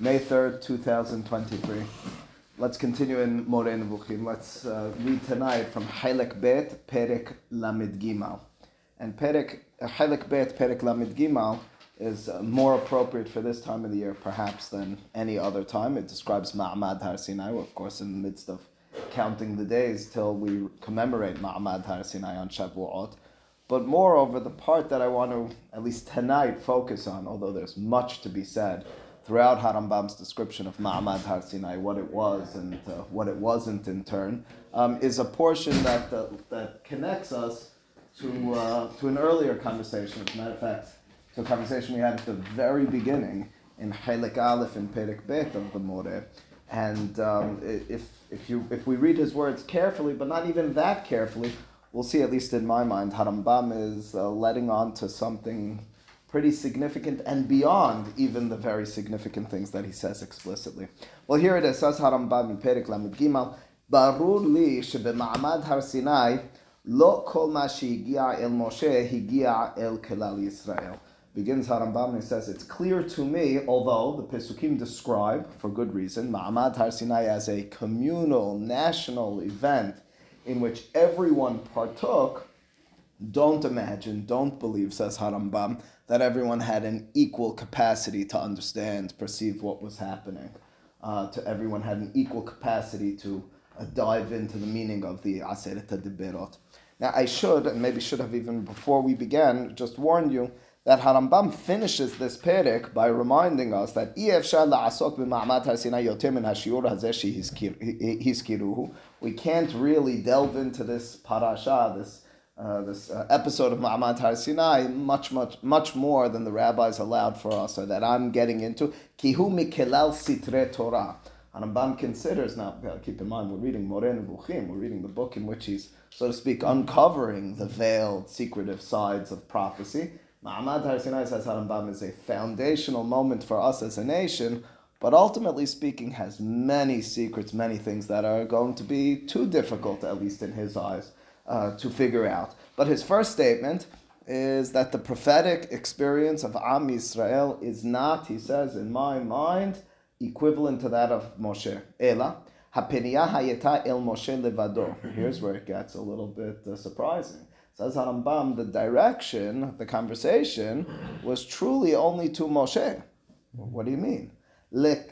May 3rd, 2023. Let's continue in Moreh Nevuchim. Let's uh, read tonight from Halek Bet, Perek Lamid Gimal. And Perek, uh, Halek Bet, Perek Lamid Gimal is uh, more appropriate for this time of the year perhaps than any other time. It describes Ma'amad Har Sinai, of course, in the midst of counting the days till we commemorate Ma'amad Har Sinai on Shavuot. But moreover, the part that I want to, at least tonight, focus on, although there's much to be said throughout Harambam's description of Ma'amad Har Sinai, what it was and uh, what it wasn't in turn, um, is a portion that, uh, that connects us to, uh, to an earlier conversation. As a matter of fact, to a conversation we had at the very beginning in Halek Aleph in Perek Bet of the Moreh. And um, if, if, you, if we read his words carefully, but not even that carefully, we'll see, at least in my mind, Harambam is uh, letting on to something pretty significant and beyond even the very significant things that he says explicitly. Well, here it is, says Harambam in Perik Lamid Gimal, ברור לי שבמעמד הר סיני לא כל מה שהגיע אל משה הגיע אל כלל ישראל. Begins Harambam and he says, It's clear to me, although the Pesukim describe, for good reason, Ma'amad Har Sinai as a communal, national event in which everyone partook, don't imagine, don't believe, says Harambam, that everyone had an equal capacity to understand, perceive what was happening. Uh, to everyone had an equal capacity to uh, dive into the meaning of the Aseret Diberot. Now, I should, and maybe should have even before we began, just warned you that Harambam finishes this perek by reminding us that we can't really delve into this parasha, this uh, this uh, episode of Ma'amad Har Sinai much, much, much more than the rabbis allowed for us, or that I'm getting into. Kihu mikelal sitre Torah. Harambam considers, now keep in mind, we're reading Moreh Nevuchim, we're reading the book in which he's, so to speak, uncovering the veiled, secretive sides of prophecy. Ma'amad Har Sinai, says Harambam, is a foundational moment for us as a nation, but ultimately speaking, has many secrets, many things that are going to be too difficult, at least in his eyes uh, to figure out. But his first statement is that the prophetic experience of Am Yisrael is not, he says, in my mind, equivalent to that of Moshe. Ela, hapeniya hayeta el Moshe levado. Here's where it gets a little bit uh, surprising. Says Harambam, the direction, the conversation, was truly only to Moshe. What do you mean?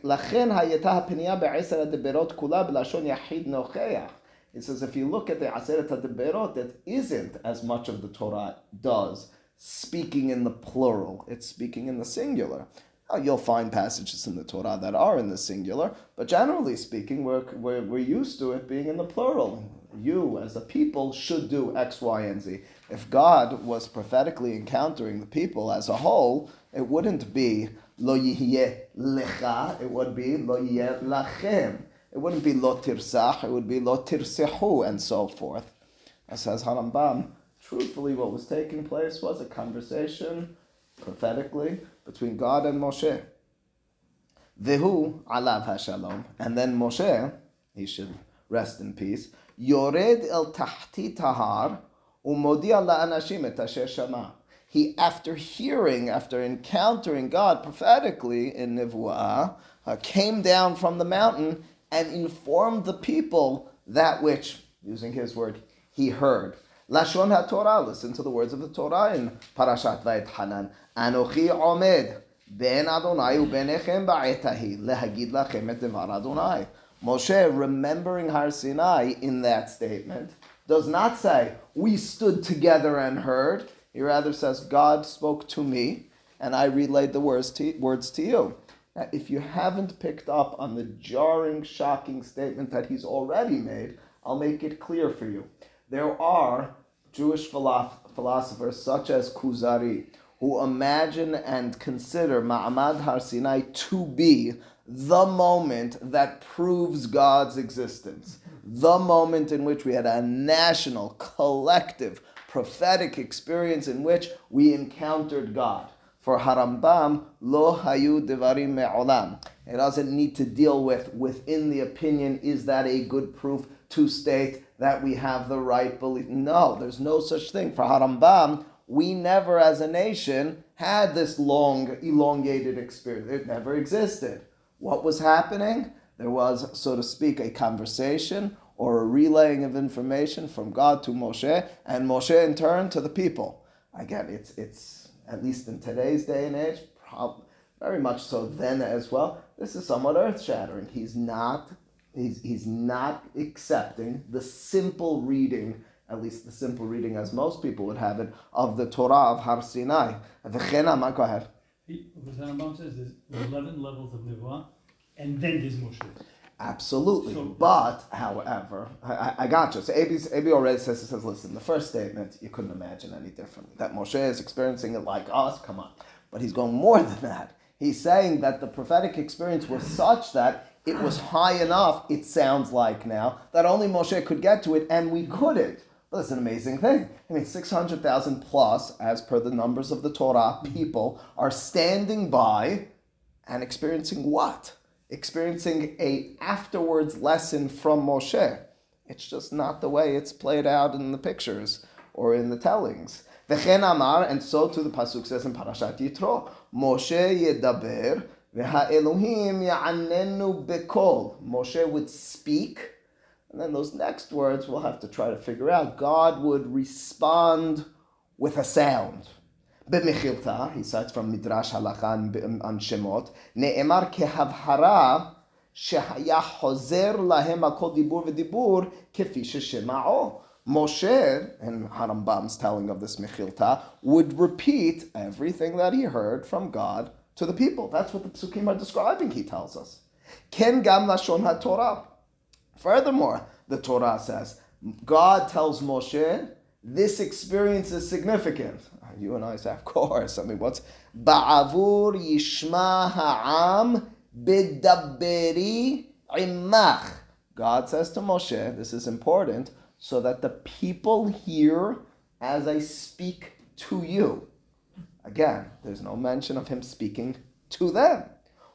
לכן הייתה הפנייה בעשר הדברות כולה בלשון יחיד נוכח. It says if you look at the Aseret HaDeberot, it isn't as much of the Torah does speaking in the plural. It's speaking in the singular. Now, you'll find passages in the Torah that are in the singular, but generally speaking, we're, we're, we're used to it being in the plural. You, as a people, should do X, Y, and Z. If God was prophetically encountering the people as a whole, it wouldn't be lo yihyeh lecha, it would be lo yihyeh lachem. It wouldn't be lo tirsach, it would be lo tirsehu, and so forth. As says Harambam, truthfully, what was taking place was a conversation, prophetically, between God and Moshe. Vihu alav hashalom, and then Moshe, he should rest in peace, yored el tahti tahar, umodia la'anashim et. He, after hearing, after encountering God prophetically in Nivuah, uh, came down from the mountain and informed the people that which, using his word, he heard. Lashon HaTorah, listen to the words of the Torah in Parashat Vayetchanan. Anochi omed ben Adonai ubenechem ba'etahi lehagid lachem et devar Adonai. Moshe, remembering Har Sinai in that statement, does not say, we stood together and heard. He rather says, God spoke to me, and I relayed the words to, words to you. Now, if you haven't picked up on the jarring, shocking statement that he's already made, I'll make it clear for you. There are Jewish philosophers such as Kuzari who imagine and consider Ma'amad Har Sinai to be the moment that proves God's existence, the moment in which we had a national, collective, prophetic experience in which we encountered God. For Harambam, lo hayu devarim me'olam. It doesn't need to deal with within the opinion, is that a good proof to state that we have the right belief? No, there's no such thing. For Harambam, we never as a nation had this long, elongated experience. It never existed. What was happening? There was, so to speak, a conversation or a relaying of information from God to Moshe, and Moshe in turn to the people. Again, it's it's at least in today's day and age, prob- very much so then as well. This is somewhat earth shattering. He's not he's, he's not accepting the simple reading at least the simple reading as most people would have it, of the Torah of Har Sinai. The go ahead. Because Rambam says there's 11 levels of Nevuah, and then there's Moshe. Absolutely. So, but, however, I, I got you. So Abi, Abi already says, he says, listen, the first statement, you couldn't imagine any differently. That Moshe is experiencing it like us, come on. But he's going more than that. He's saying that the prophetic experience was such that it was high enough, it sounds like now, that only Moshe could get to it, and we couldn't. Well, that's an amazing thing. I mean, 600,000 plus, as per the numbers of the Torah, people are standing by and experiencing what? Experiencing a afterwards lesson from Moshe. It's just not the way it's played out in the pictures or in the tellings. V'chen amar, and so to the pasuk says in Parashat Yitro, Moshe yedaber, v'ha'elohim ya'anenu bekol. Moshe would speak, and then those next words we'll have to try to figure out. God would respond with a sound. במחילתא, he cites from מדרש הלכה on שמות, נאמר כהבהרה שהיה חוזר להם על כל דיבור ודיבור כפי ששמעו. Moshe, and Harambam's telling of this Mechilta, would repeat everything that he heard from God to the people. That's what the psukim are describing, he tells us. Ken gam lashon haTorah. Furthermore, the Torah says, God tells Moshe, this experience is significant. You and I say, of course. I mean, what's Ba'avur yishma ha'am bidaberi imach. God says to Moshe, this is important, so that the people hear as I speak to you. Again, there's no mention of him speaking to them.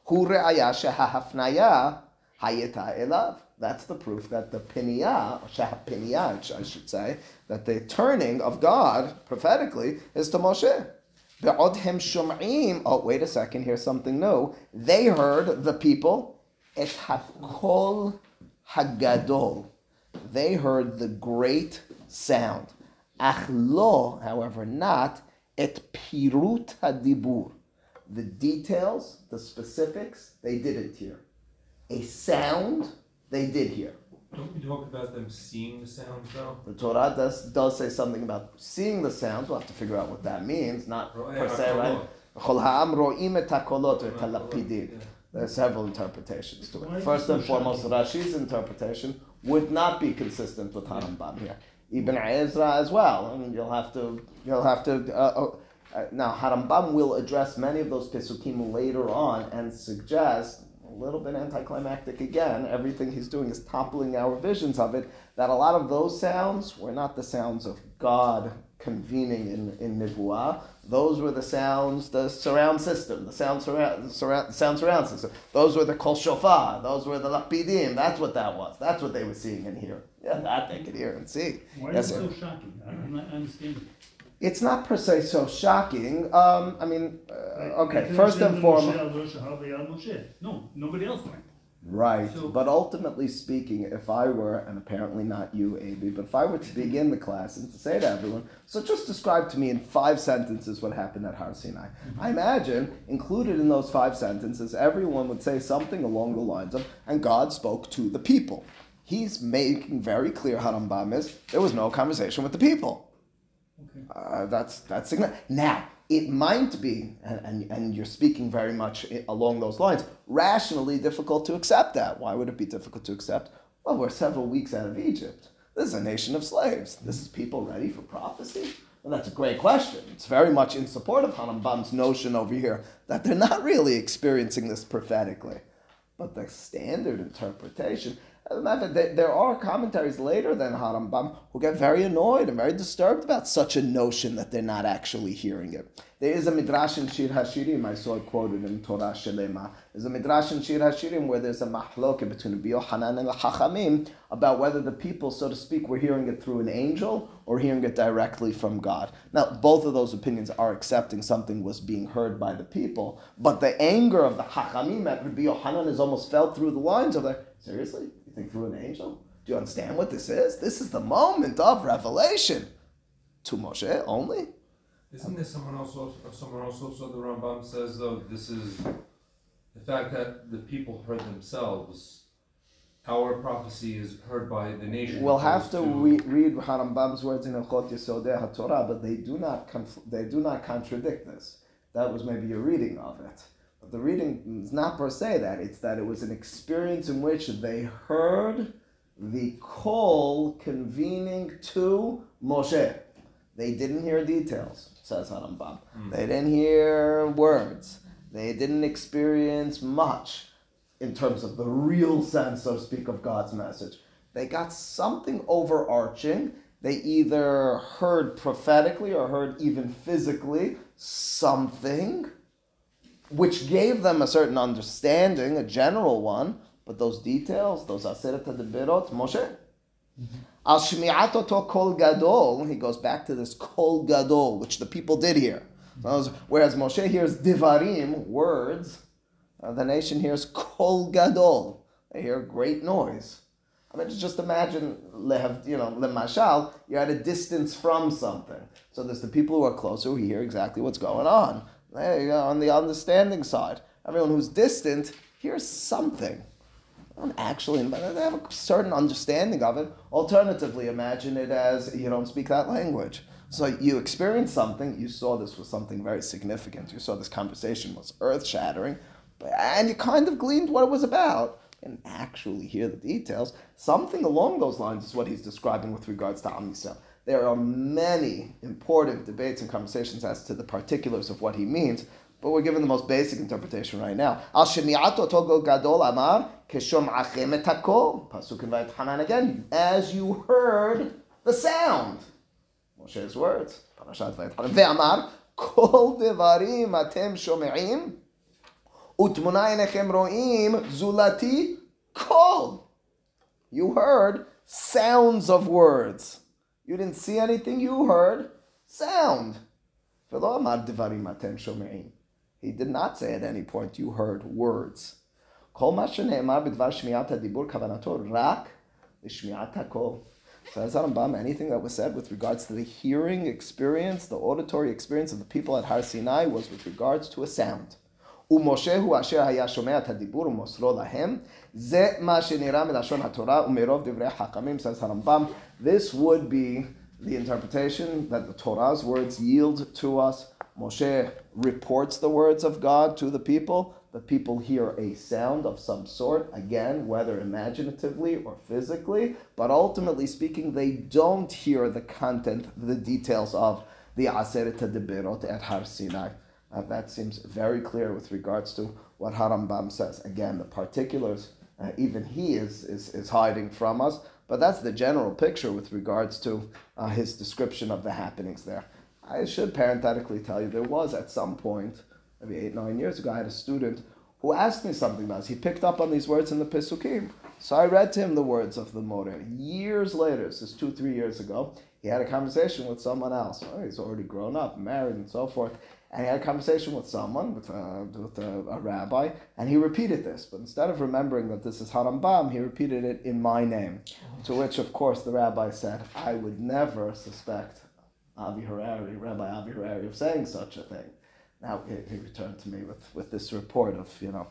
Hu re'aya shehahafnaya hayeta elav. That's the proof that the piniyah, or I should say, that the turning of God prophetically is to Moshe. Be'odhem shum'im. Oh, wait a second. Here's something new. They heard the people et hakol hagadol. They heard the great sound. Achlo, however, not et pirut hadibur. The details, the specifics, they didn't hear. A sound they did hear. Don't we talk about them seeing the sounds though? The Torah does, does say something about seeing the sounds. We'll have to figure out what that means. Not per se, right? There are several interpretations to it. First and foremost, Rashi's interpretation would not be consistent with Harambam here. Ibn Ezra as well. I mean, you'll have to, you'll have to. Uh, oh, uh, now, Harambam will address many of those pesukim later on and suggest little bit anticlimactic again. Everything he's doing is toppling our visions of it. That a lot of those sounds were not the sounds of God convening in, in Nivuah. Those were the sounds, the surround system, the sound surround, the surround, sound surround system. Those were the kol shofar. Those were the lapidim. That's what that was. That's what they were seeing and hearing. Yeah, that they could hear and see. Why yes, is it so shocking? I'm not understanding. It's not per se so shocking. Um, I mean, uh, okay, first and foremost. No, nobody else went. Right, so, but ultimately speaking, if I were, and apparently not you, Abi, but if I were to begin the class and to say to everyone, so just describe to me in five sentences what happened at Har Sinai. Mm-hmm. I imagine included in those five sentences, everyone would say something along the lines of, and God spoke to the people. He's making very clear, Harambam is, there was no conversation with the people. Uh, that's that's significant. Now it might be, and, and, and you're speaking very much along those lines, rationally difficult to accept that. Why would it be difficult to accept? Well, we're several weeks out of Egypt. This is a nation of slaves. This is people ready for prophecy. Well, that's a great question. It's very much in support of Harambam's notion over here that they're not really experiencing this prophetically. But the standard interpretation, As a matter of fact, there- are commentaries later than Harambam who get very annoyed and very disturbed about such a notion that they're not actually hearing it. There is a midrash in Shir Hashirim, I saw quoted in Torah Shelema. There's a midrash in Shir Hashirim where there's a mahloke between Rabbi Yohanan and the Chachamim about whether the people, so to speak, were hearing it through an angel or hearing it directly from God. Now, both of those opinions are accepting something was being heard by the people, but the anger of the Chachamim at Rabbi Yohanan is almost felt through the lines of the, seriously? You think through an angel? Do you understand what this is? This is the moment of revelation. To Moshe only? Isn't there someone else, also- someone else also, the Rambam says though, this is the fact that the people heard themselves, our prophecy is heard by the nation. We'll have to re- read Harambam's words in Ilchot Yesodei HaTorah, but they do not conf- they do not contradict this. That was maybe a reading of it. The reading is not per se that. It's that it was an experience in which they heard the call convening to Moshe. They didn't hear details, says Harambam. Mm. They didn't hear words. They didn't experience much in terms of the real sense, so to speak, of God's message. They got something overarching. They either heard prophetically or heard even physically something which gave them a certain understanding, a general one, but those details, those aseret hadibirot, Moshe. Al shmi'at oto kol gadol, he goes back to this kol gadol, which the people did hear. Whereas Moshe hears divarim, words, uh, the nation hears kol gadol. They hear great noise. I mean, just imagine, you know, lemashal, you're at a distance from something. So there's the people who are closer who hear exactly what's going on. On the understanding side. Everyone who's distant hears something. They don't actually, but they have a certain understanding of it. Alternatively, imagine it as you don't speak that language. So you experienced something, you saw this was something very significant. You saw this conversation was earth shattering, and you kind of gleaned what it was about. And actually hear the details. Something along those lines is what he's describing with regards to Am Yisrael. There are many important debates and conversations as to the particulars of what he means, but we're given the most basic interpretation right now. Al shemi'at oto gadol amar keshom'achem et hakol. Pasuk Vayetchanan again. As you heard the sound. Moshe's words. Parashat Vayetchanan. Ve'amar kol devarim atem shome'im ro'im zulati kol. You heard sounds of words. You didn't see anything, you heard sound. ולא אמר דברים אתם שומעים. He did not say at any point you heard words. כל מה שנאמר בדבר שמיעת הדיבור כוונתו רק לשמיעת הקול. Says Rambam, anything that was said with regards to the hearing experience, the auditory experience of the people at Har Sinai was with regards to a sound. ומשה הוא אשר היה שומע את הדיבור ומוסרו להם. This would be the interpretation that the Torah's words yield to us. Moshe reports the words of God to the people. The people hear a sound of some sort, again, whether imaginatively or physically, but ultimately speaking, they don't hear the content, the details of the Aseret HaDeberot at Har Sinai. Uh, that seems very clear with regards to what Harambam says. Again, the particulars uh, even he is, is, is hiding from us, but that's the general picture with regards to uh, his description of the happenings there. I should parenthetically tell you there was at some point, maybe eight, nine years ago, I had a student who asked me something about this. He picked up on these words in the Pesukim. So I read to him the words of the Moreh. Years later, this is two, three years ago, he had a conversation with someone else. Oh, he's already grown up, married, and so forth. And he had a conversation with someone, with, uh, with a, a rabbi, and he repeated this. But instead of remembering that this is Harambam, he repeated it in my name. To which, of course, the rabbi said, I would never suspect Avi Harari, Rabbi Avi Harari, of saying such a thing. Now he, he returned to me with, with this report of, you know,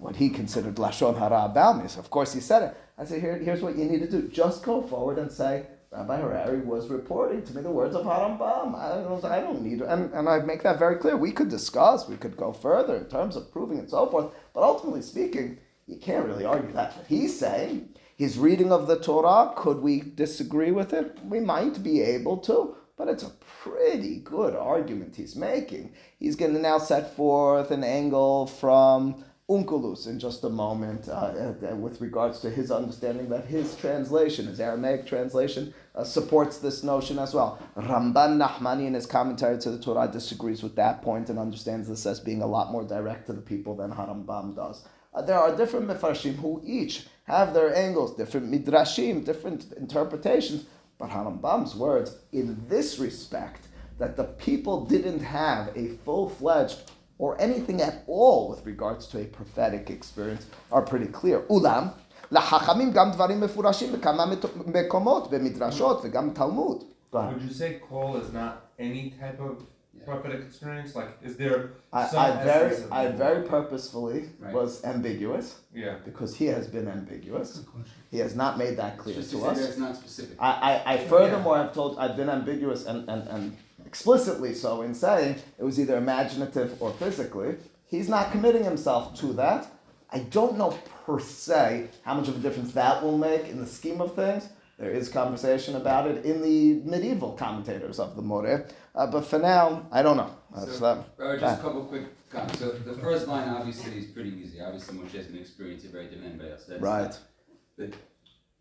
what he considered Lashon Hara about me. So of course he said it. I said, Here, here's what you need to do. Just go forward and say, Rabbi Harari was reporting to me the words of Harambam. I I don't need and, and I make that very clear. We could discuss, we could go further in terms of proving and so forth, but ultimately speaking, you can't really argue that's what he's saying. His reading of the Torah, could we disagree with it? We might be able to, but it's a pretty good argument he's making. He's going to now set forth an angle from Onkelos in just a moment uh, with regards to his understanding that his translation, his Aramaic translation, uh, supports this notion as well. Ramban Nahmani in his commentary to the Torah disagrees with that point and understands this as being a lot more direct to the people than Harambam does. Uh, there are different Mefarshim who each have their angles, different Midrashim, different interpretations, but Harambam's words in this respect, that the people didn't have a full-fledged or anything at all with regards to a prophetic experience are pretty clear. Ulam, לחכמים גם דברים מפורשים בכמה מקומות, במדרשות וגם בתלמוד. Would you say call is not any type of prophetic experience? Like, is there I, some I very, essence of I it? very purposefully Right. was ambiguous Yeah. because he has been ambiguous. Good question. He has not made that clear Just to to say us. that it's not specific. I, I, I furthermore have told I've been ambiguous and, and, and explicitly so in saying it was either imaginative or physically. He's not committing himself to that. I don't know per se how much of a difference that will make in the scheme of things. There is conversation about it in the medieval commentators of the More, uh, but for now, I don't know. That's So, that. Just a couple quick comments. So the first line obviously is pretty easy. Obviously Moshe has an experience it very different than anybody else. That's Right. But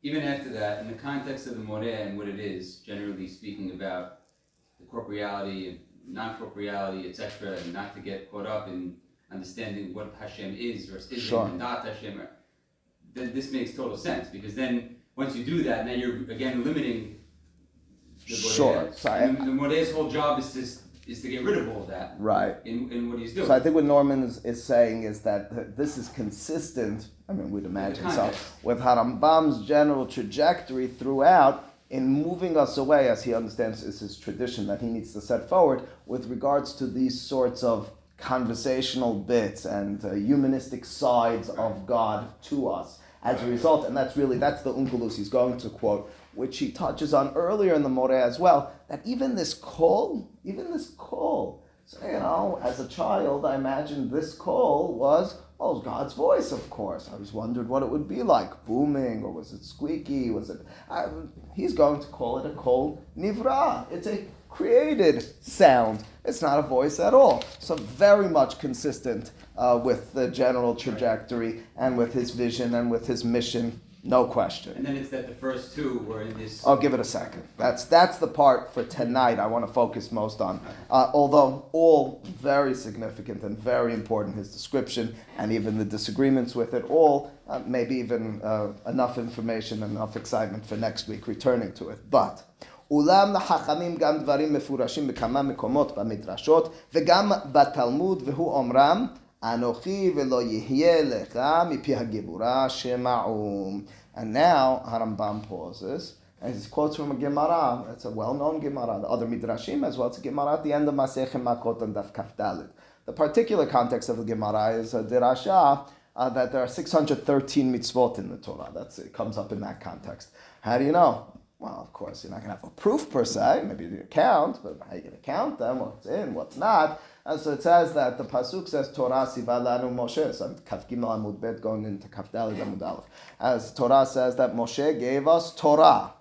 even after that, in the context of the Moreh and what it is, generally speaking about corporeality and non-corporeality, etc., and not to get caught up in understanding what Hashem is or isn't Sure. and not Hashem, then this makes total sense because then once you do that, then you're again limiting the. Sure. So I- And whole job is to is to get rid of all of that Right. in, in what he's doing. So I think what Norman is, is saying is that this is consistent, I mean, we'd imagine so, with Harambam's general trajectory throughout in moving us away, as he understands is his tradition that he needs to set forward, with regards to these sorts of conversational bits and uh, humanistic sides of God to us. As a result, and that's really, that's the Onkelos he's going to quote, which he touches on earlier in the More as well, that even this call, even this call, so, you know, as a child, I imagined this call was, oh, God's voice, of course. I was wondered what it would be like, booming, or was it squeaky? Was it? I, he's going to call it a call nivra. It's a created sound. It's not a voice at all. So very much consistent uh, with the general trajectory and with his vision and with his mission. No question. and then it's that the first two were in this. I'll give it a second. That's that's the part for tonight I want to focus most on. Uh, although all very significant and very important, his description and even the disagreements with it, all uh, maybe even uh, enough information and enough excitement for next week returning to it. But אולם לחכמים גם דברים מפורשים בכמה מקומות במדרשות וגם בתלמוד והוא אומרם Anochi velo. And now Harambam pauses and he quotes from a Gemara. It's a well-known Gemara. The other Midrashim as well. It's a Gemara at the end of Masechet Makot and Daf Kafdalit. The particular context of the Gemara is a derasha uh, that there are 613 mitzvot in the Torah. That's it comes up in that context. How do you know? Well, of course, you're not going to have a proof per se. Maybe you count, but how are you going to count them? What's in? What's not? And so it says that the pasuk says Torah sivalanu Moshe. So Kaf Amud Bet going into Kaf Amud Aleph. As Torah says that Moshe gave us Torah.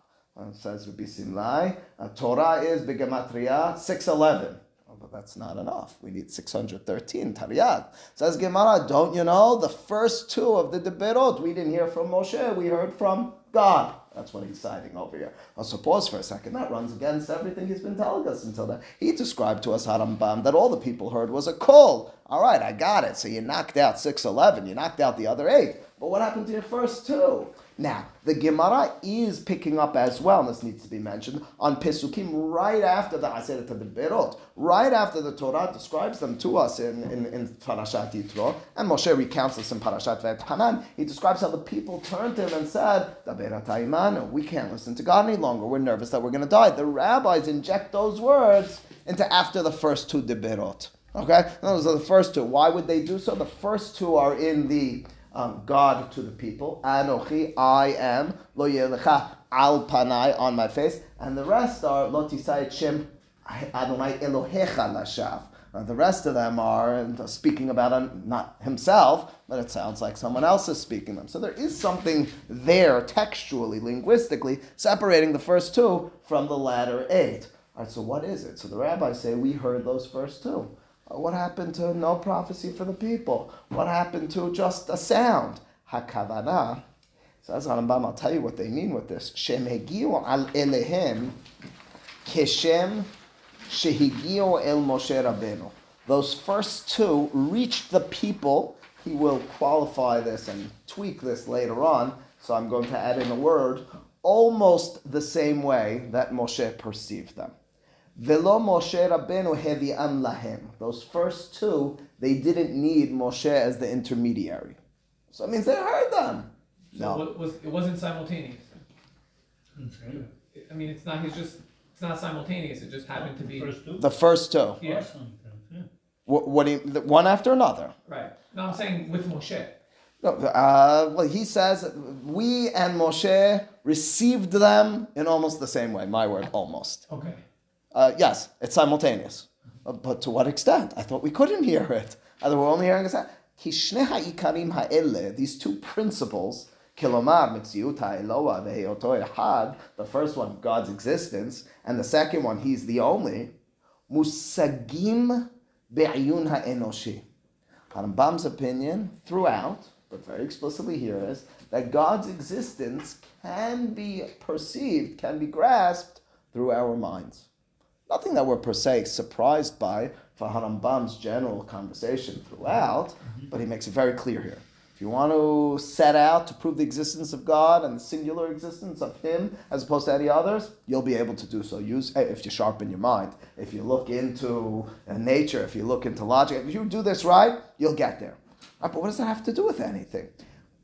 It says Rabbi Simlai, Torah is Begematria 611. Oh, but that's not enough. We need 613, Taryag. Says Gemara, don't you know? The first two of the Deberot, we didn't hear from Moshe, we heard from God. That's what he's citing over here. Also, pause for a second. That runs against everything he's been telling us until then. He described to us, Harambam, that all the people heard was a call. All right, I got it. So you knocked out 611, you knocked out the other eight. But what happened to your first two? Now, the Gemara is picking up as well, and this needs to be mentioned, on Pesukim right after the Aseret Berot, right after the Torah describes them to us in, in, in Parashat Yitro, and Moshe recounts this in Parashat Vet. He describes how the people turned to him and said, we can't listen to God any longer. We're nervous that we're going to die. The rabbis inject those words into after the first two Deberot. Okay? Those are the first two. Why would they do so? The first two are in the um, God to the people. Anochi, I am. Lo yelecha al panai, on my face. And the rest are lo tisai shem Adonai Elohecha lashav. The rest of them are speaking about uh, not himself, but it sounds like someone else is speaking them. So there is something there textually, linguistically, separating the first two from the latter eight. All right, so what is it? So the rabbis say we heard those first two. What happened to no prophecy for the people? What happened to just a sound? Hakavana. Says Rambam, I'll tell you what they mean with this. Shem al elehem keshem shehigiu el Moshe Rabbeinu. Those first two reached the people. He will qualify this and tweak this later on, so I'm going to add in a word, almost the same way that Moshe perceived them. Velo Moshe Rabbeinu hevi'am lahem. Those first two, they didn't need Moshe as the intermediary. So it means they heard them. So No. what was, it wasn't simultaneous. Okay. I mean, it's not, he's just, it's not simultaneous, it just happened to be, First two? The first two. Yeah. First one, yeah. What, what do you, one after another. right. No, I'm saying with Moshe. No, uh, well, he says we and Moshe received them in almost the same way. My word, almost. Okay. Uh, yes, it's simultaneous. Uh, But to what extent? I thought we couldn't hear it. Either we're only hearing ha'ikarim ha'ele, these two principles, the first one, God's existence, and the second one, He's the only, musagim opinion throughout, but very explicitly here, is that God's existence can be perceived, can be grasped through our minds. Nothing that we're per se surprised by for Harambam's general conversation throughout, but he makes it very clear here. If you want to set out to prove the existence of God and the singular existence of Him as opposed to any others, you'll be able to do so. Use eh, if you sharpen your mind, if you look into uh, nature, if you look into logic, if you do this right, you'll get there. Right, but what does that have to do with anything?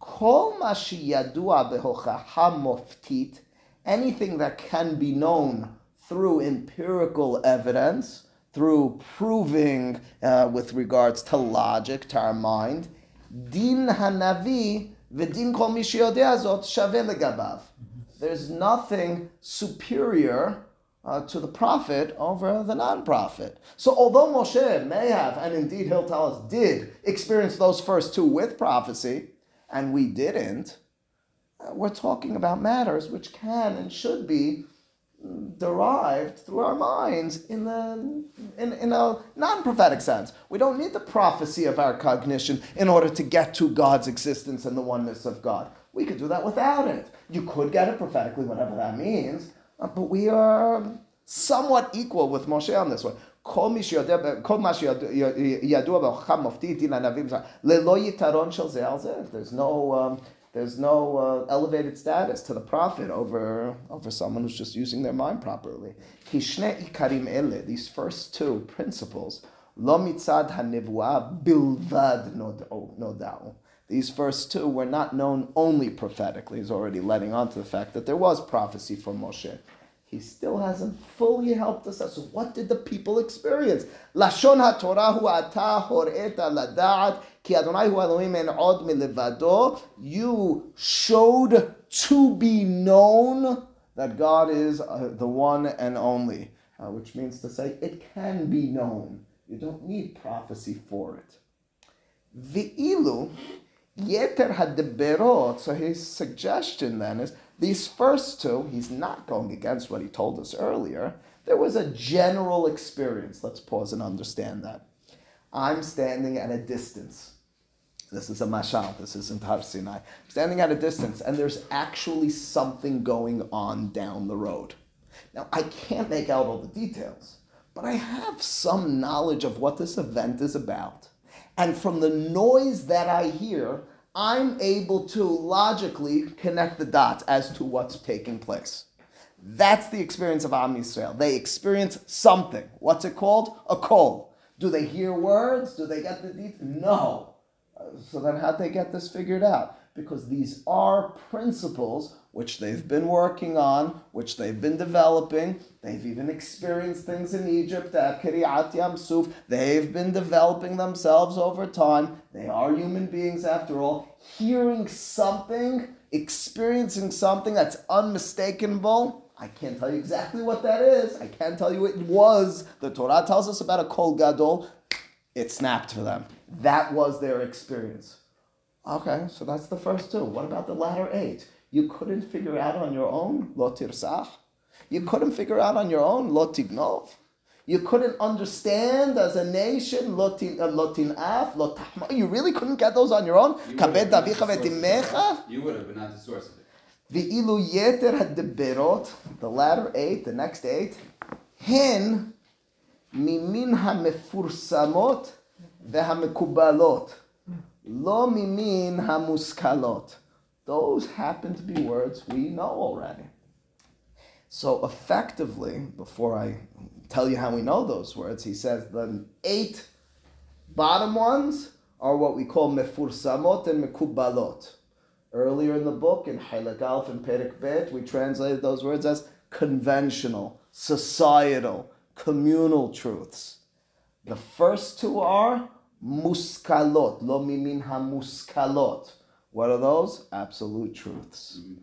Kol ma sheyadua behochaha moftit, anything that can be known through empirical evidence, through proving uh, with regards to logic, to our mind, din hanavi v'din kol zot shaveh. There's nothing superior uh, to the prophet over the non-prophet. So although Moshe may have, and indeed he'll tell us, did experience those first two with prophecy, and we didn't, uh, we're talking about matters which can and should be derived through our minds in the in, in a non-prophetic sense. We don't need the prophecy of our cognition in order to get to God's existence and the oneness of God. We could do that without it. You could get it prophetically, whatever that means, uh, but we are somewhat equal with Moshe on this one. כל מי שיודע, כל מה שידוע בהוכחה מופתית דין הנביא, ללא יתרון של זה על זה. There's no, um, there's no uh, elevated status to the prophet over, over someone who's just using their mind properly. These first two principles. These first two were not known only prophetically. He's already letting on to the fact that there was prophecy for Moshe he still hasn't fully helped us out. So what did the people experience? Lashon haTorah hu ata horeta lada'at ki Adonai hu Elohim en od milevado. You showed to be known that God is uh, the one and only, uh, which means to say it can be known. You don't need prophecy for it. Ve'ilu yeter hadeberot. So his suggestion then is these first two, he's not going against what he told us earlier. There was a general experience. Let's pause and understand that. I'm standing at a distance. This is a mashal. This isn't Har Sinai. I'm standing at a distance, and there's actually something going on down the road. Now, I can't make out all the details, but I have some knowledge of what this event is about. And from the noise that I hear, I'm able to logically connect the dots as to what's taking place. That's the experience of Am Yisrael. They experience something. What's it called? A call. Do they hear words? Do they get the details? No. Uh, So then how'd they get this figured out? Because these are principles which they've been working on, which they've been developing. They've even experienced things in Egypt at Kriat Yam Suf. They've been developing themselves over time. They are human beings after all. Hearing something, experiencing something that's unmistakable. I can't tell you exactly what that is. I can't tell you it was. The Torah tells us about a kol gadol. It snapped for them. That was their experience. Okay, so that's the first two. What about the latter eight? You couldn't figure out on your own, lo tirsach. You couldn't figure out on your own, lo tignov. You couldn't understand as a nation, lotin, uh, lotin af, lotahma. You really couldn't get those on your own? You Kabed would've, but not the source of it. v'timecha? You would have, but not the source of it. Ve'ilu yeter hadiberot, the latter eight, the next eight, hen mimin hamefursamot vehamekubalot, lo mimin hamuskalot. Those happen to be words we know already. So effectively, before I tell you how we know those words, he says the eight bottom ones are what we call mefursamot and mekubalot. Earlier in the book, in Halak Alf and Perek Bet, we translated those words as conventional, societal, communal truths. The first two are muskalot, lo mimin hamuskalot. What are those? Absolute truths. Mm-hmm.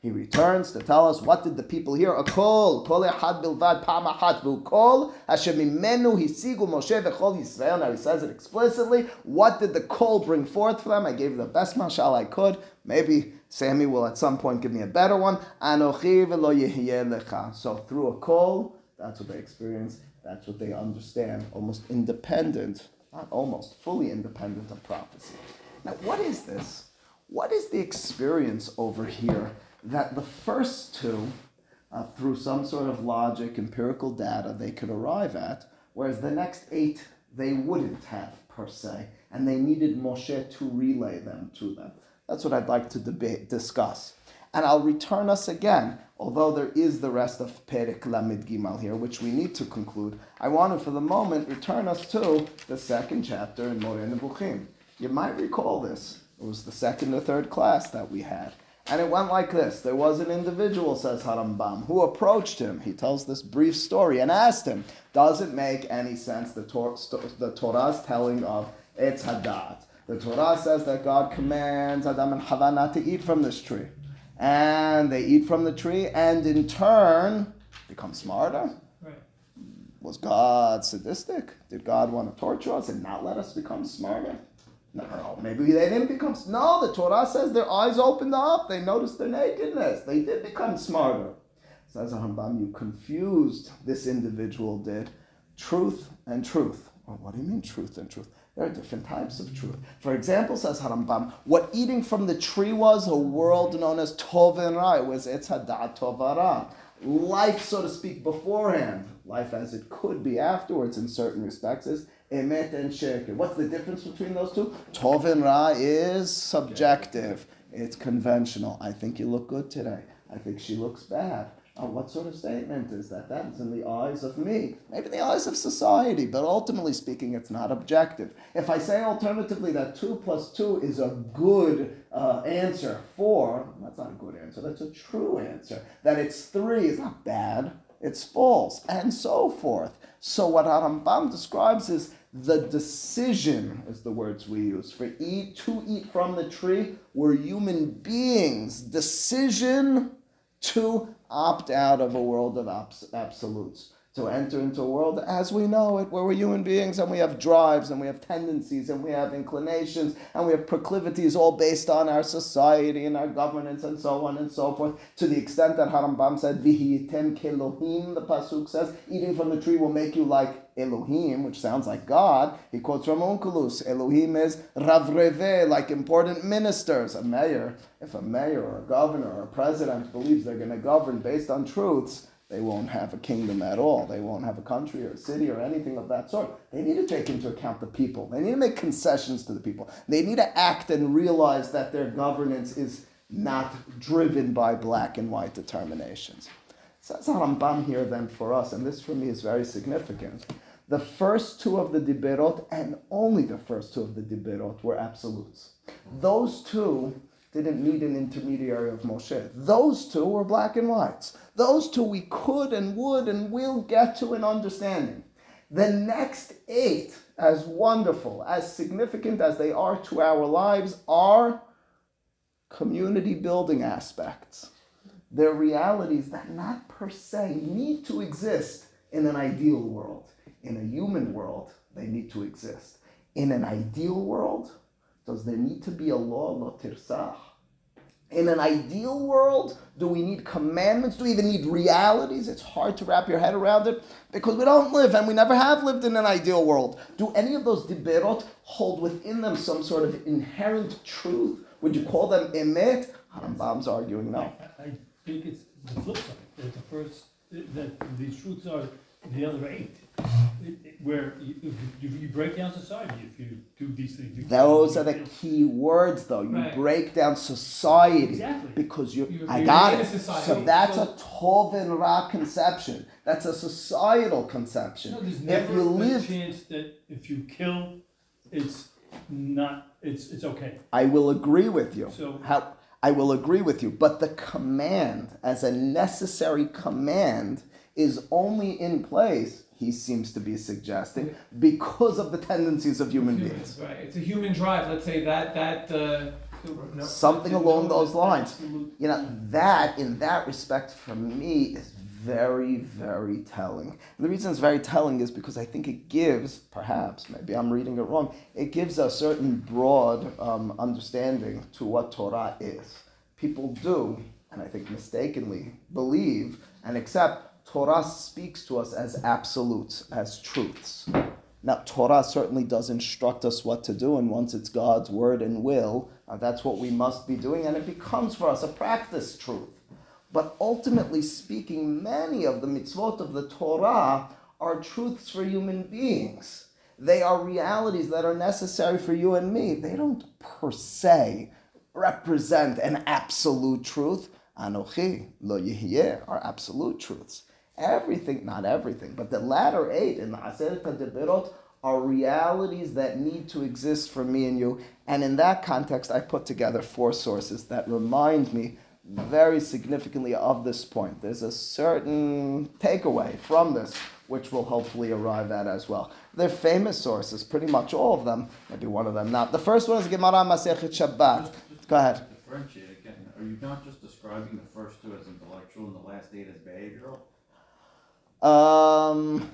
He returns to tell us what did the people hear? A call, kol echad bilvad pa'amachat call. asher hisigu Moshe v'chol Yisrael. Now he says it explicitly. What did the call bring forth for them? I gave the best mashal I could. Maybe Sammy will at some point give me a better one. Anochi v'lo lecha. So through a call, that's what they experience. That's what they understand. Almost independent, not almost, fully independent of prophecy. Now, what is this? What is the experience over here that the first two, uh, through some sort of logic, empirical data, they could arrive at, whereas the next eight they wouldn't have per se, and they needed Moshe to relay them to them. That's what I'd like to debate, discuss. And I'll return us again, although there is the rest of Perek Lamid Gimal here, which we need to conclude. I want to, for the moment, return us to the second chapter in Moreh Nevuchim. You might recall this. It was the second or third class that we had. And it went like this. There was an individual, says Harambam, who approached him. He tells this brief story and asked him, Does it make any sense, the, Tor- st- the Torah's telling of Etz Hadat? The Torah says that God commands Adam and Hava not to eat from this tree. And they eat from the tree and in turn become smarter. Right. Was God sadistic? Did God want to torture us and not let us become smarter? No, maybe they didn't become. No, the Torah says their eyes opened up. They noticed their nakedness. They did become smarter. Says Rambam, you confused this individual did truth and truth. Well, what do you mean truth and truth? There are different types of truth. For example, says Harambam, what eating from the tree was a world known as Tov and Ra. Was Etz Hadat Tov Life, so to speak, beforehand. Life as it could be afterwards in certain respects is Emet and Sheker. What's the difference between those two? Tov and Ra is subjective. It's conventional. I think you look good today. I think she looks bad. Oh, what sort of statement is that? That is in the eyes of me, maybe the eyes of society, but ultimately speaking, it's not objective. If I say alternatively that 2 plus 2 is a good uh, answer for, that's not a good answer, that's a true answer. That it's 3 is not bad, it's false, and so forth. So what Arambam describes is the decision, is the words we use, for eat to eat from the tree were human beings' decision to opt out of a world of abs- absolutes, to enter into a world as we know it, where we're human beings and we have drives and we have tendencies and we have inclinations and we have proclivities all based on our society and our governance and so on and so forth, to the extent that Harambam said, Vihitem kelohim, the Pasuk says, eating from the tree will make you like Elohim, which sounds like God. He quotes from Onkelos. Elohim is Ravreve, like important ministers. A mayor, if a mayor or a governor or a president believes they're going to govern based on truths, they won't have a kingdom at all. They won't have a country or a city or anything of that sort. They need to take into account the people. They need to make concessions to the people. They need to act and realize that their governance is not driven by black and white determinations. Says Rambam here then for us, and this for me is very significant. The first two of the Diberot, and only the first two of the Diberot, were absolutes. Those two didn't need an intermediary of Moshe. Those two were black and whites. Those two we could and would and will get to an understanding. The next eight, as wonderful, as significant as they are to our lives, are community building aspects. They're realities that not per se need to exist In an ideal world, in a human world, they need to exist. In an ideal world, does there need to be a law, lo tirsah? In an ideal world, do we need commandments? Do we even need realities? It's hard to wrap your head around it because we don't live and we never have lived in an ideal world. Do any of those diberot hold within them some sort of inherent truth? Would you call them emet? Harambam's arguing no. I, I think it's the flip side, that the first, that these truths are the other eight. It- it- Where you, you, you break down society, if you do these things. you- Those are the key words, though. You Right. break down society Exactly. because you. You- I you got it. society, So that's a tov and ra conception. That's a societal conception. No, there's if never you a live, chance that if you kill, it's not, it's, it's okay. I will agree with you. So- How I will agree with you, but the command, as a necessary command, is only in place. He seems to be suggesting because of the tendencies of human beings. Right? It's a human drive. Let's say that that. Uh, No, Something along those lines. absolute- You know, that in that respect for me is very, very telling. And the reason it's very telling is because I think it gives, perhaps, maybe I'm reading it wrong, it gives a certain broad um, understanding to what Torah is. People do, and I think mistakenly, believe and accept Torah speaks to us as absolutes, as truths. Now, Torah certainly does instruct us what to do, and once it's God's word and will, uh, that's what we must be doing, and it becomes for us a practice truth. But ultimately speaking, many of the mitzvot of the Torah are truths for human beings. They are realities that are necessary for you and me. They don't per se represent an absolute truth. Anochi, lo yihyeh are absolute truths. Everything, not everything, but the latter eight in the Aseret HaDeberot are realities that need to exist for me and you. And in that context, I put together four sources that remind me very significantly of this point. There's a certain takeaway from this, which we'll hopefully arrive at as well. They're famous sources, pretty much all of them, maybe one of them not. The first one is Gemara Masechet Shabbat. Go ahead. Differentiate again. Are you not just describing the first two as intellectual and the last eight as behavioral? Um,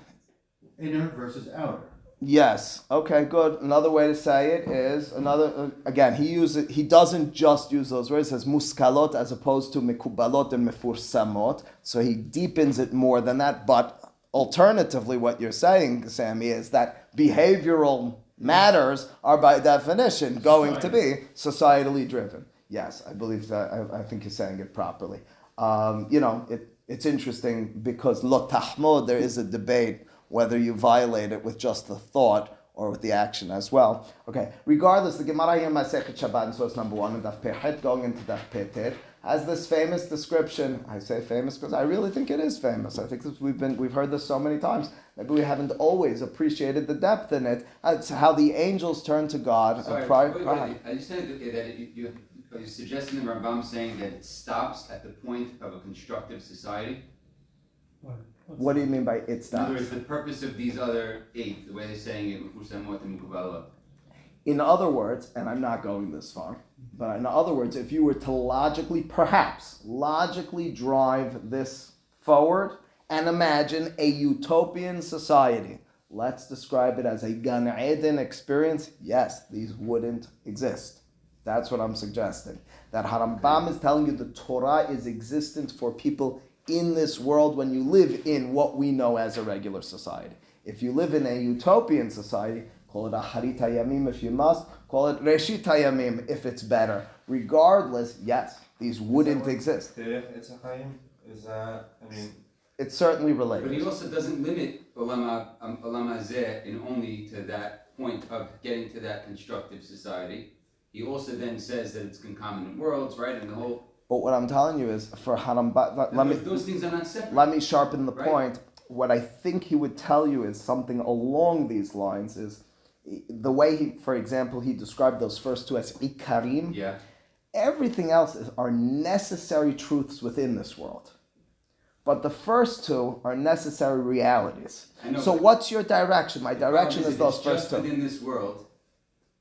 Inner versus outer. Yes. Okay. Good. Another way to say it is another. Uh, again, he uses. He doesn't just use those words. as muskalot as opposed to mekubalot and mefursamot. So he deepens it more than that. But alternatively, what you're saying, Sammy, is that behavioral matters are by definition going to be societally driven. Yes, I believe that. I, I think you're saying it properly. Um, you know, it, it's interesting because lo there is a debate whether you violate it with just the thought or with the action as well. Okay, regardless, the Gemara here, Masechet Shabbat, in source number one, in Daf Pehet, going into Daf Petet, has this famous description. I say famous because I really think it is famous. I think this, we've been we've heard this so many times. Maybe we haven't always appreciated the depth in it. It's how the angels turn to God. Sorry, and prior, wait, wait, just said that, that you, you, are you suggesting the Rambam saying that it stops at the point of a constructive society? What- What do you mean by it In other stops? words, the purpose of these other eight, the way they're saying it, Mufursamot and Mukubalot. In other words, and I'm not going this far, but in other words, if you were to logically, perhaps logically drive this forward and imagine a utopian society, let's describe it as a Gan Eden experience, yes, these wouldn't exist. That's what I'm suggesting. That Harambam is telling you the Torah is existent for people in this world when you live in what we know as a regular society. If you live in a utopian society, call it Acharit Hayamim if you must, call it Reshit Hayamim if it's better. Regardless, yes, these wouldn't exist. Derech Etz Chaim is that? I mean, It's certainly related. But he also doesn't limit Olam um, Olam Hazeh in only to that point of getting to that constructive society. He also then says that it's concomitant worlds, right? And the whole. But what I'm telling you is, for Harambam, let, let me those, things are not separate. let me sharpen the Right. point. What I think he would tell you is something along these lines. Is the way he, for example, he described those first two as ikarim. yeah. Everything else is, are necessary truths within this world. But the first two are necessary realities. I know, So what's your direction? My direction is if those first just two. within this world,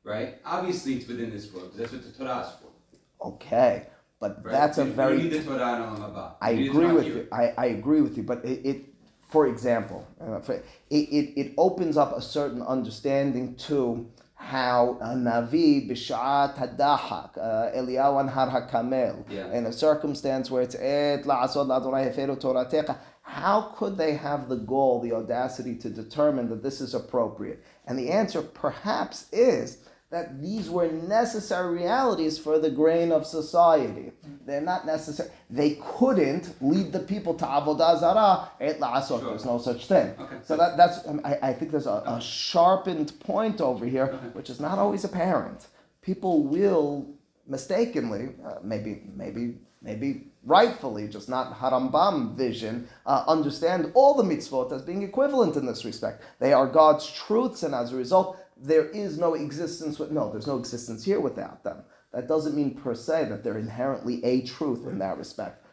right? Obviously, it's within this world that's what the Torah is for. Okay, but Right? that's a You- you very need the Torah in Olam Haba. I You need the agree with here. you. I, I agree with you, but it, it for example, uh, for- it, it, it opens up a certain understanding to how a Navi b'shat hadahak, uh, Eliyahu an har haKarmel, in a circumstance where it's et la'asot la'adonai heferu toratecha, how could they have the goal, the audacity to determine that this is appropriate? And the answer perhaps is that these were necessary realities for the grain of society. They're not necessary. They couldn't lead the people to avodah zarah et la'asot. Sure. There's no such thing. Okay. So that, that's um, I, I think there's a, a sharpened point over here, Okay. which is not always apparent. People will mistakenly, uh, maybe, maybe, maybe rightfully, just not Harambam vision, uh, understand all the mitzvot as being equivalent in this respect. They are God's truths, and as a result, there is no existence with no, there's no existence here without them. That doesn't mean per se that they're inherently a truth in that respect.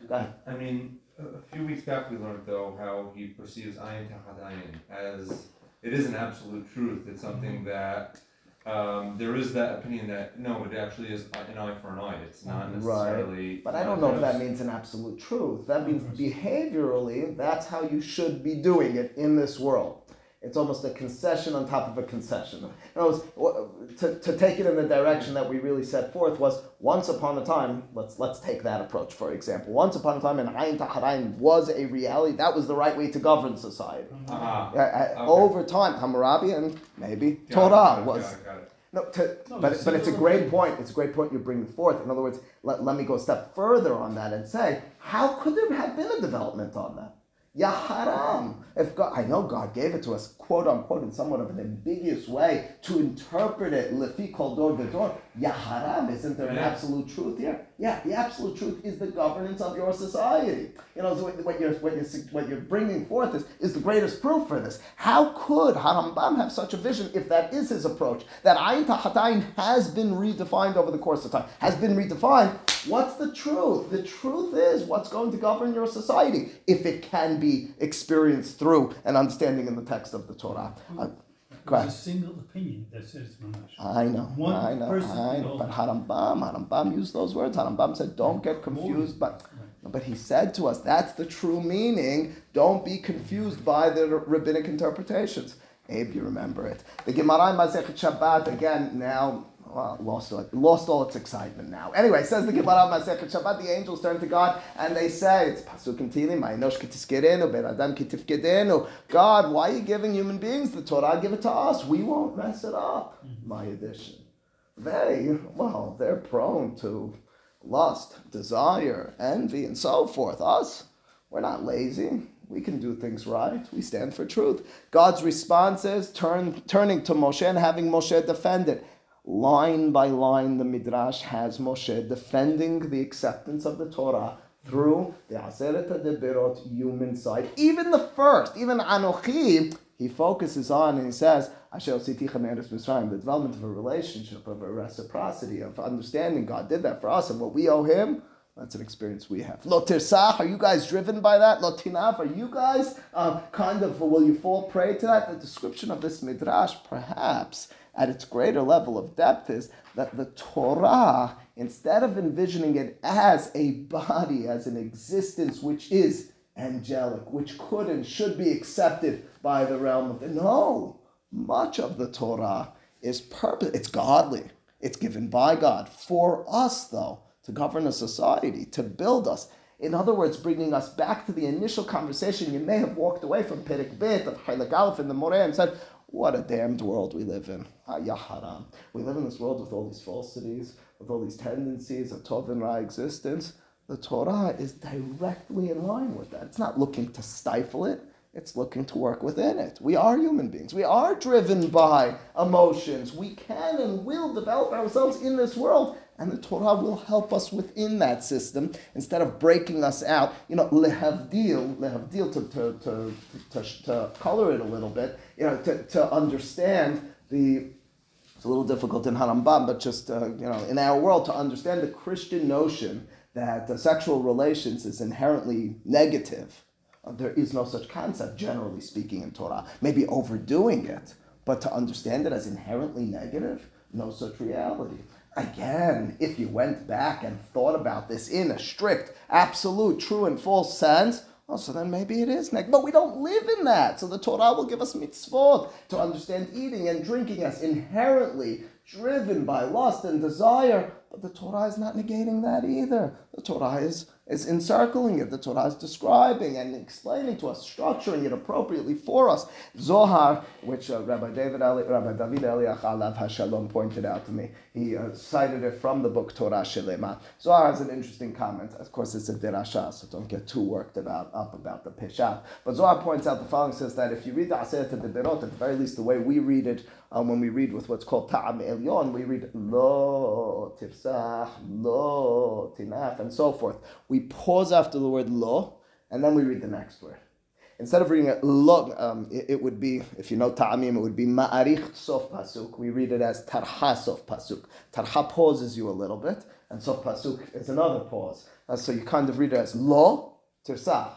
I mean, a, a few weeks back we learned though how he perceives ayin tachat ayin as it is an absolute truth. It's something that um, there is that opinion that no, it actually is an eye for an eye. It's not necessarily. Right. But I don't know if that means an absolute truth. That means behaviorally, that's how you should be doing it in this world. It's almost a concession on top of a concession. In other words, to, to take it in the direction that we really set forth was once upon a time, let's let's take that approach for example. Once upon a time, an ayin tachat ayin was a reality. That was the right way to govern society. Ah, Uh, Okay. Over time, Hammurabi and maybe got Torah got it, was got it, it. no, to, No, but, it's but it's a great thing. point. It's a great point you're bringing forth. In other words, let, let me go a step further on that and say, how could there have been a development on that? Ya haram. If God, I know God gave it to us, quote unquote, in somewhat of an ambiguous way to interpret it. Lefi kol dor v'dor. Ya haram. Isn't there an absolute truth here? Yeah, the absolute truth is the governance of your society. You know, so what, what you're what you're what you're bringing forth is, is the greatest proof for this. How could Harambam have such a vision if that is his approach? That ayin tachat ayin has been redefined over the course of time, has been redefined. What's the truth? The truth is what's going to govern your society if it can be experienced through an understanding in the text of the Torah. Uh, There's a single opinion that says mamash. I know, One I know, person I know. But Harambam, Harambam used those words. Harambam said, "Don't get confused." But, but he said to us, "That's the true meaning. Don't be confused by the rabbinic interpretations." Abe, you remember it. The Gemara in Masechet Shabbat again. Now well, lost all, lost all its excitement now. Anyway, says the Gemara Masechet Shabbat. The angels turn to God and they say, "It's pasuk in Tehillim, Ma'inosh kitiskerenu, ben adam kitifkedenu." God, why are you giving human beings the Torah? Give it to us. We won't mess it up. Mm-hmm. My addition they, well, they're prone to lust, desire, envy, and so forth. Us, we're not lazy. We can do things right. We stand for truth. God's response is turn, turning to Moshe and having Moshe defend it. Line by line, the Midrash has Moshe defending the acceptance of the Torah through the Aseret HaDebirot human side. Even the first, even Anochi, he focuses on and he says, Asher Ositicha Me'eretz Mitzrayim, the development of a relationship, of a reciprocity, of understanding God did that for us and what we owe Him. That's an experience we have. Lo tirsach, are you guys driven by that? Lo tinaf, are you guys uh, kind of, will you fall prey to that? The description of this midrash, perhaps, at its greater level of depth, is that the Torah, instead of envisioning it as a body, as an existence which is angelic, which could and should be accepted by the realm of the no, much of the Torah is purpose. It's godly. It's given by God for us, though, to govern a society, to build us. In other words, bringing us back to the initial conversation, you may have walked away from Perek Bet of Chelek Aleph in the Moreh and said, what a damned world we live in. We live in this world with all these falsities, with all these tendencies of Tov and Ra existence. The Torah is directly in line with that. It's not looking to stifle it. It's looking to work within it. We are human beings. We are driven by emotions. We can and will develop ourselves in this world, and the Torah will help us within that system instead of breaking us out. You know, lehavdil, lehavdil to, to, to, to, to color it a little bit, you know, to, to understand the it's a little difficult in Harambam, but just uh, you know, in our world, to understand the Christian notion that uh, sexual relations is inherently negative. Uh, there is no such concept, generally speaking, in Torah. Maybe overdoing it, but to understand it as inherently negative, no such reality. Again, if you went back and thought about this in a strict, absolute, true, and false sense, Oh, so then maybe it is next. But we don't live in that. So the Torah will give us mitzvot to understand eating and drinking as inherently driven by lust and desire. But the Torah is not negating that either. The Torah is, is encircling it. The Torah is describing and explaining to us, structuring it appropriately for us. Zohar, which uh, Rabbi David Ali, Rabbi David Eliach Alav Hashalom pointed out to me, he uh, cited it from the book Torah Shelema. Zohar has an interesting comment. Of course, it's a derasha, so don't get too worked about up about the peshat. But Zohar points out the following: says that if you read the Aseret Deberot, at the very least, the way we read it, um, when we read with what's called Ta'am Elyon, we read Lo Tirsach, Lo Tinaf, and so forth. We pause after the word Lo, and then we read the next word. Instead of reading it Lo, um, it, it, would be, if you know Ta'amim, it would be Ma'arich Sof Pasuk. We read it as Tarha Sof Pasuk. Tarha pauses you a little bit, and Sof Pasuk is another pause. Uh, so you kind of read it as Lo Tirsach.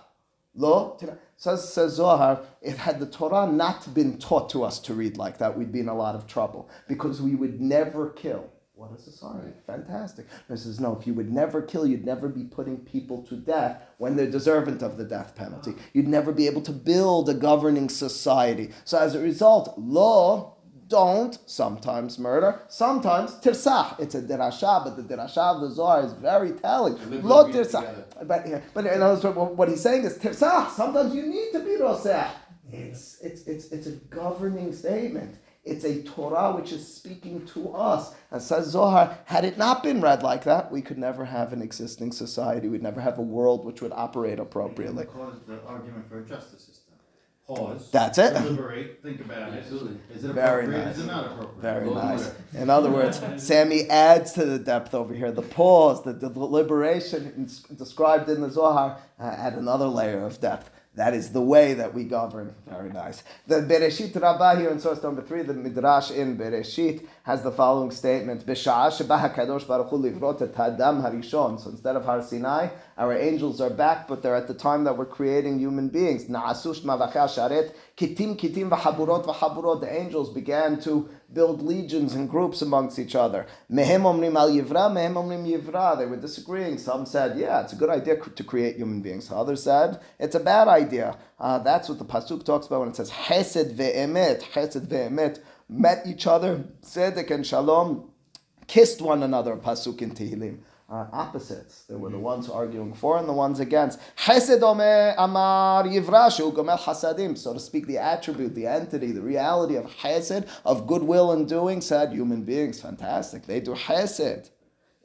Lo, says, says Zohar, if had the Torah not been taught to us to read like that, we'd be in a lot of trouble because we would never kill. What is a sorry? Fantastic. He says, no, if you would never kill, you'd never be putting people to death when they're deserving of the death penalty. You'd never be able to build a governing society. So as a result, law don't sometimes murder, sometimes tirsah. It's a derasha, but the derasha of the Zohar is very telling. Lo tirsah. But, but in other words, what he's saying is tirsah. Sometimes you need to be roseh. It's, it's, it's, it's a governing statement. It's a Torah which is speaking to us. And says Zohar, had it not been read like that, we could never have an existing society. We'd never have a world which would operate appropriately. Cause the argument for a justice system. Pause. That's it. Deliberate. Think about Absolutely. it. Is it Very appropriate? nice. Is it not appropriate? Very Go nice. from In other words, Sammy adds to the depth over here. The pause, the, the deliberation in- described in the Zohar, uh, add another layer of depth. That is the way that we govern. Very nice. The Bereshit Rabbah here in source number three, the Midrash in Bereshit, has the following statement: "B'sha'ah sheba Hakadosh Baruch Hu harishon." So instead of Har Sinai, our angels are back, but they're at the time that we're creating human beings. Na'asush mavachah kitim kitim v'haburot v'haburot. The angels began to build legions and groups amongst each other. Mehem omrim al yivra, mehem omrim yivra. They were disagreeing. Some said, yeah, it's a good idea to create human beings. Others said, it's a bad idea. Uh, that's what the Pasuk talks about when it says, Chesed ve'emet, Chesed ve'emet, met each other, Tzedek and Shalom, kissed one another, Pasuk in Tehillim. Uh, opposites. They were the ones arguing for and the ones against. Chesed amar yivrashu gomel hasadim. So to speak, the attribute, the entity, the reality of chesed, of goodwill and doing, said human beings. Fantastic. They do chesed.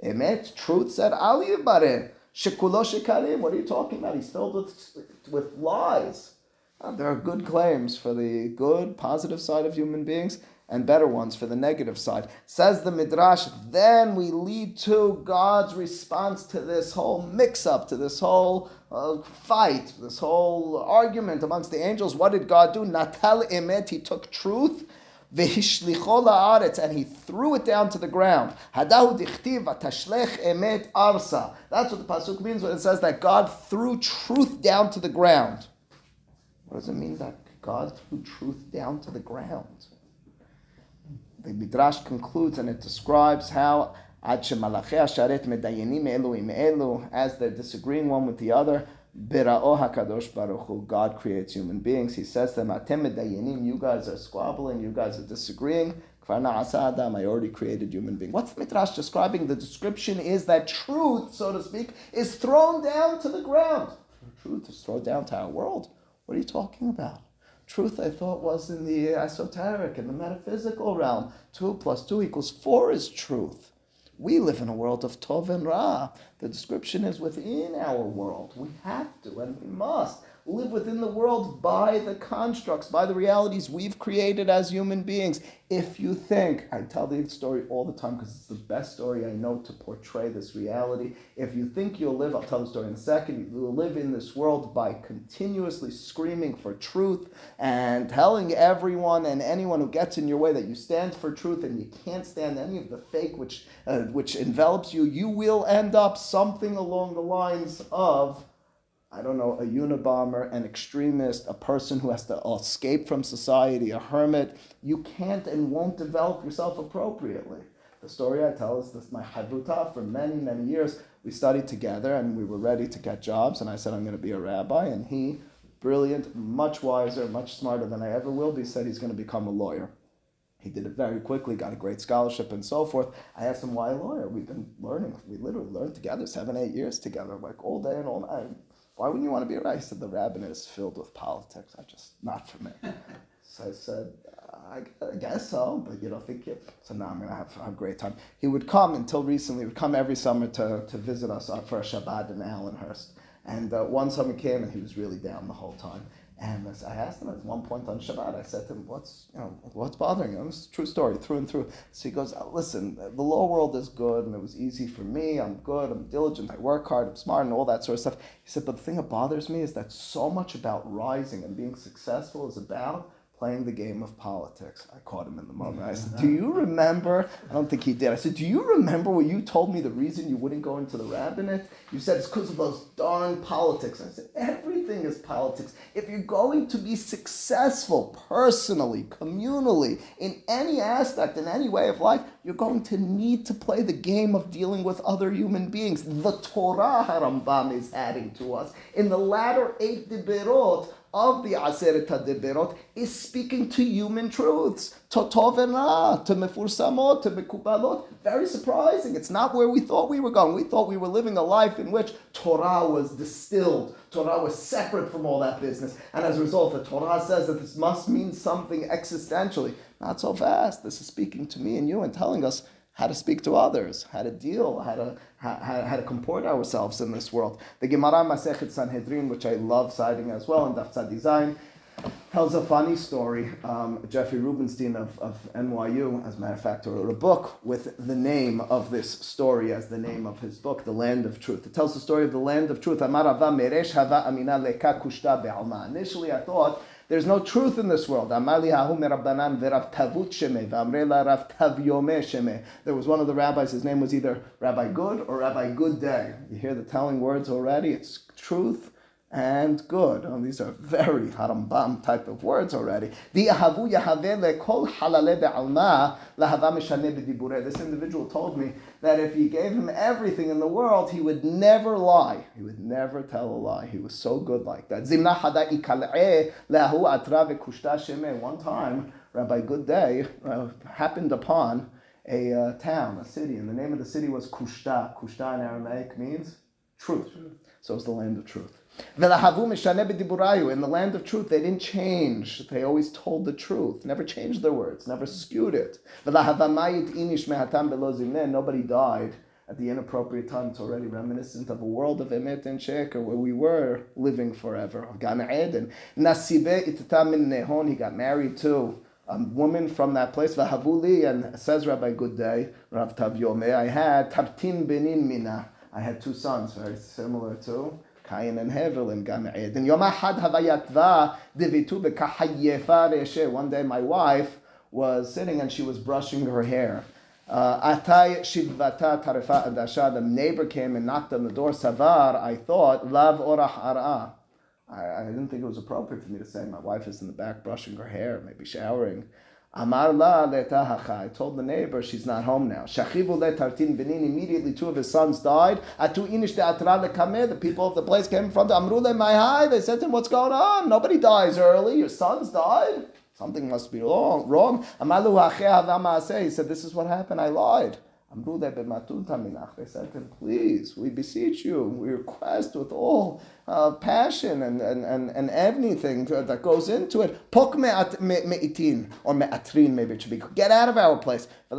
Emet, truth said al yibare. Shekulo shekarim. What are you talking about? He's filled with, with lies. Uh, there are good claims for the good, positive side of human beings and better ones for the negative side. Says the Midrash, then we lead to God's response to this whole mix up, to this whole uh, fight, this whole argument amongst the angels. What did God do? Natal emet, he took truth. And he threw it down to the ground. Hadahu dichtiv v'tashlech emet arsa. That's what the pasuk means when it says that God threw truth down to the ground. What does it mean that God threw truth down to the ground? The Midrash concludes and it describes how as they're disagreeing one with the other, God creates human beings. He says to them, you guys are squabbling, you guys are disagreeing. I already created human beings. What's the Midrash describing? The description is that truth, so to speak, is thrown down to the ground. Truth is thrown down to our world. What are you talking about? Truth, I thought, was in the esoteric, in the metaphysical realm. Two plus two equals four is truth. We live in a world of Tov and Ra. The description is within our world. We have to and we must live within the world by the constructs, by the realities we've created as human beings. If you think, I tell the story all the time because it's the best story I know to portray this reality. If you think you'll live, I'll tell the story in a second, you'll live in this world by continuously screaming for truth and telling everyone and anyone who gets in your way that you stand for truth and you can't stand any of the fake which, uh, which envelops you, you will end up something along the lines of I don't know, a Unabomber, an extremist, a person who has to escape from society, a hermit. You can't and won't develop yourself appropriately. The story I tell is this my havuta for many, many years. We studied together and we were ready to get jobs. And I said, I'm going to be a rabbi. And he, brilliant, much wiser, much smarter than I ever will be, said he's going to become a lawyer. He did it very quickly, got a great scholarship and so forth. I asked him why a lawyer. We've been learning. We literally learned together seven, eight years together, like all day and all night. Why wouldn't you want to be a rabbi? He said the rabbinate is filled with politics. I just not for me. so I said, I, guess so, but you don't think it. So now I'm gonna have a great time. He would come until recently. He would come every summer to, to visit us uh, for a Shabbat in Allenhurst. And uh, one summer came and he was really down the whole time. And I asked him at one point on Shabbat, I said to him, "What's you know what's bothering you?" It's a true story, through and through. So he goes, uh, "Listen, the law world is good, and it was easy for me. I'm good. I'm diligent. I work hard. I'm smart, and all that sort of stuff." He said, "But the thing that bothers me is that so much about rising and being successful is about." Playing the game of politics. I caught him in the moment. I said, Do you remember? I don't think he did. I said, Do you remember when you told me the reason you wouldn't go into the rabbinate? You said it's because of those darn politics. I said, Everything is politics. If you're going to be successful personally, communally, in any aspect, in any way of life, you're going to need to play the game of dealing with other human beings. The Torah Harambam is adding to us. In the latter eight Dibirot, of the Aseret HaDiberot is speaking to human truths, to tov and ra, to mefursamot, to mekubalot. Very surprising. It's not where we thought we were going. We thought we were living a life in which Torah was distilled. Torah was separate from all that business. And as a result, the Torah says that this must mean something existentially. Not so fast. This is speaking to me and you and telling us how to speak to others, how to deal, how to how, how, to comport ourselves in this world. The Gemara Masechet Sanhedrin, which I love citing as well in Daf Design, tells a funny story. Um, Jeffrey Rubenstein of, of NYU, as a matter of fact, wrote a book with the name of this story as the name of his book, The Land of Truth. It tells the story of the Land of Truth. Initially, I thought there's no truth in this world. There was one of the rabbis, his name was either Rabbi Good or Rabbi Good Day. You hear the telling words already? It's truth and good. Oh, these are very Harambam type of words already. This individual told me that if you gave him everything in the world, he would never lie. He would never tell a lie. He was so good like that. One time, Rabbi Good Day uh, happened upon a uh, town, a city, and the name of the city was Kushta. Kushta in Aramaic means truth. So it's the land of truth. In the land of truth, they didn't change. They always told the truth, never changed their words, never skewed it. Nobody died at the inappropriate time. It's already reminiscent of a world of emet and sheker where we were living forever. Nasibe nehon. He got married to a woman from that place. And says Rabbi Good Day, Rav Tav Yomeh, I had tartin benin mina. I had two sons, very similar to Cain and Hevel in Gan Eden. Yom Ahad Havayatva Divitu B'Kahayefa Reshe. One day my wife was sitting and she was brushing her hair. Uh, Atay Shivvata Tarefa Adasha. The neighbor came and knocked on the door. Savar, I thought, Lav Orach Ara. I didn't think it was appropriate for me to say my wife is in the back brushing her hair, maybe showering. Amar la. I told the neighbor she's not home now. Shachivu letartin benin. Immediately, two of his sons died. Atu inish lekameh. The people of the place came in front Amru le They said to him, "What's going on? Nobody dies early. Your sons died. Something must be wrong." Wrong. Amalu He said, "This is what happened. I lied." They said to him, Please, we beseech you, we request with all uh, passion and, and, and, and everything that goes into it. Pok me'itin, or me'atrin, maybe it should be. Get out of our place. And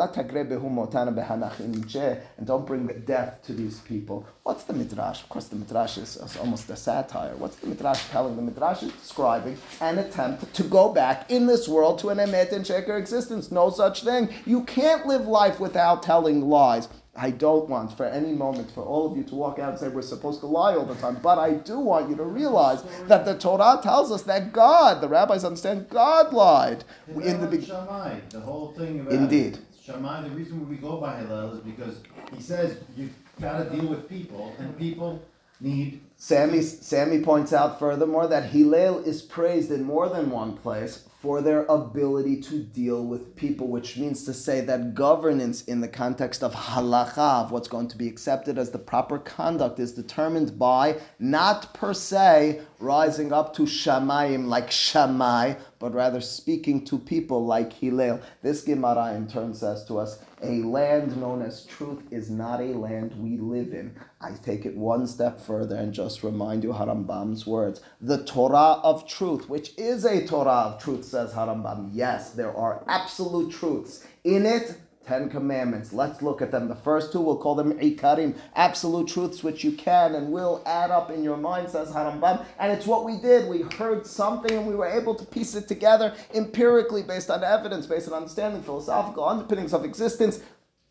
don't bring the death to these people. What's the midrash? Of course, the midrash is, is almost a satire. What's the midrash telling? The midrash is describing an attempt to go back in this world to an emet and sheker existence. No such thing. You can't live life without telling lies. I don't want for any moment for all of you to walk out and say we're supposed to lie all the time. But I do want you to realize that the Torah tells us that God, the rabbis understand, God lied in the beginning. The whole thing about Indeed. Shammai, the reason we go by Hillel is because he says you've got to deal with people, and people need. Sammy, Sammy points out furthermore that Hillel is praised in more than one place for their ability to deal with people, which means to say that governance in the context of halacha, of what's going to be accepted as the proper conduct, is determined by not per se rising up to shamayim like Shammai, but rather speaking to people like Hillel. This Gemara in turn says to us, a land known as truth is not a land we live in. I take it one step further and just remind you Harambam's words. The Torah of truth, which is a Torah of truth, says Harambam. Yes, there are absolute truths in it. Ten Commandments. Let's look at them. The first two, we'll call them Ikarim, absolute truths which you can and will add up in your mind, says Harambam. And it's what we did. We heard something and we were able to piece it together empirically based on evidence, based on understanding, philosophical underpinnings of existence.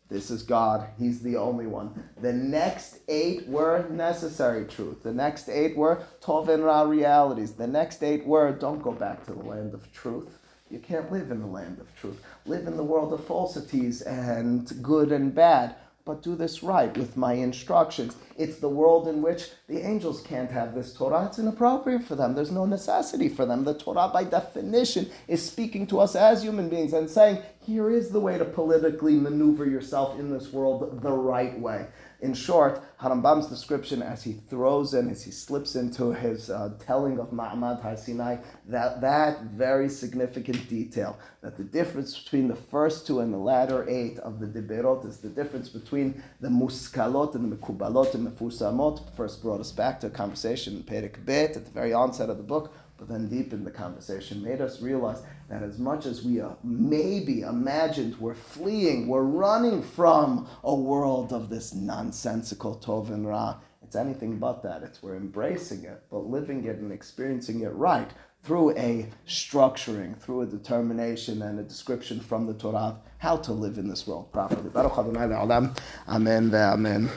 This is God. He's the only one. The next eight were necessary truth. The next eight were Tov and Ra realities. The next eight were don't go back to the land of truth. You can't live in the land of truth. Live in the world of falsities and good and bad. But do this right with my instructions. It's the world in which the angels can't have this Torah. It's inappropriate for them. There's no necessity for them. The Torah, by definition, is speaking to us as human beings and saying, here is the way to politically maneuver yourself in this world the right way. In short, Harambam's description as he throws in, as he slips into his uh, telling of Ma'amad Har Sinai, that, that very significant detail, that the difference between the first two and the latter eight of the Dibirot is the difference between the Muskalot and the Mekubalot and the Fursamot, first brought us back to a conversation in Perek Bet at the very onset of the book, but then deep in the conversation made us realize that as much as we uh, maybe imagined we're fleeing, we're running from a world of this nonsensical Tov and Ra, it's anything but that. It's we're embracing it, but living it and experiencing it right through a structuring, through a determination and a description from the Torah how to live in this world properly. Baruch Adonai. Amen ve'amen.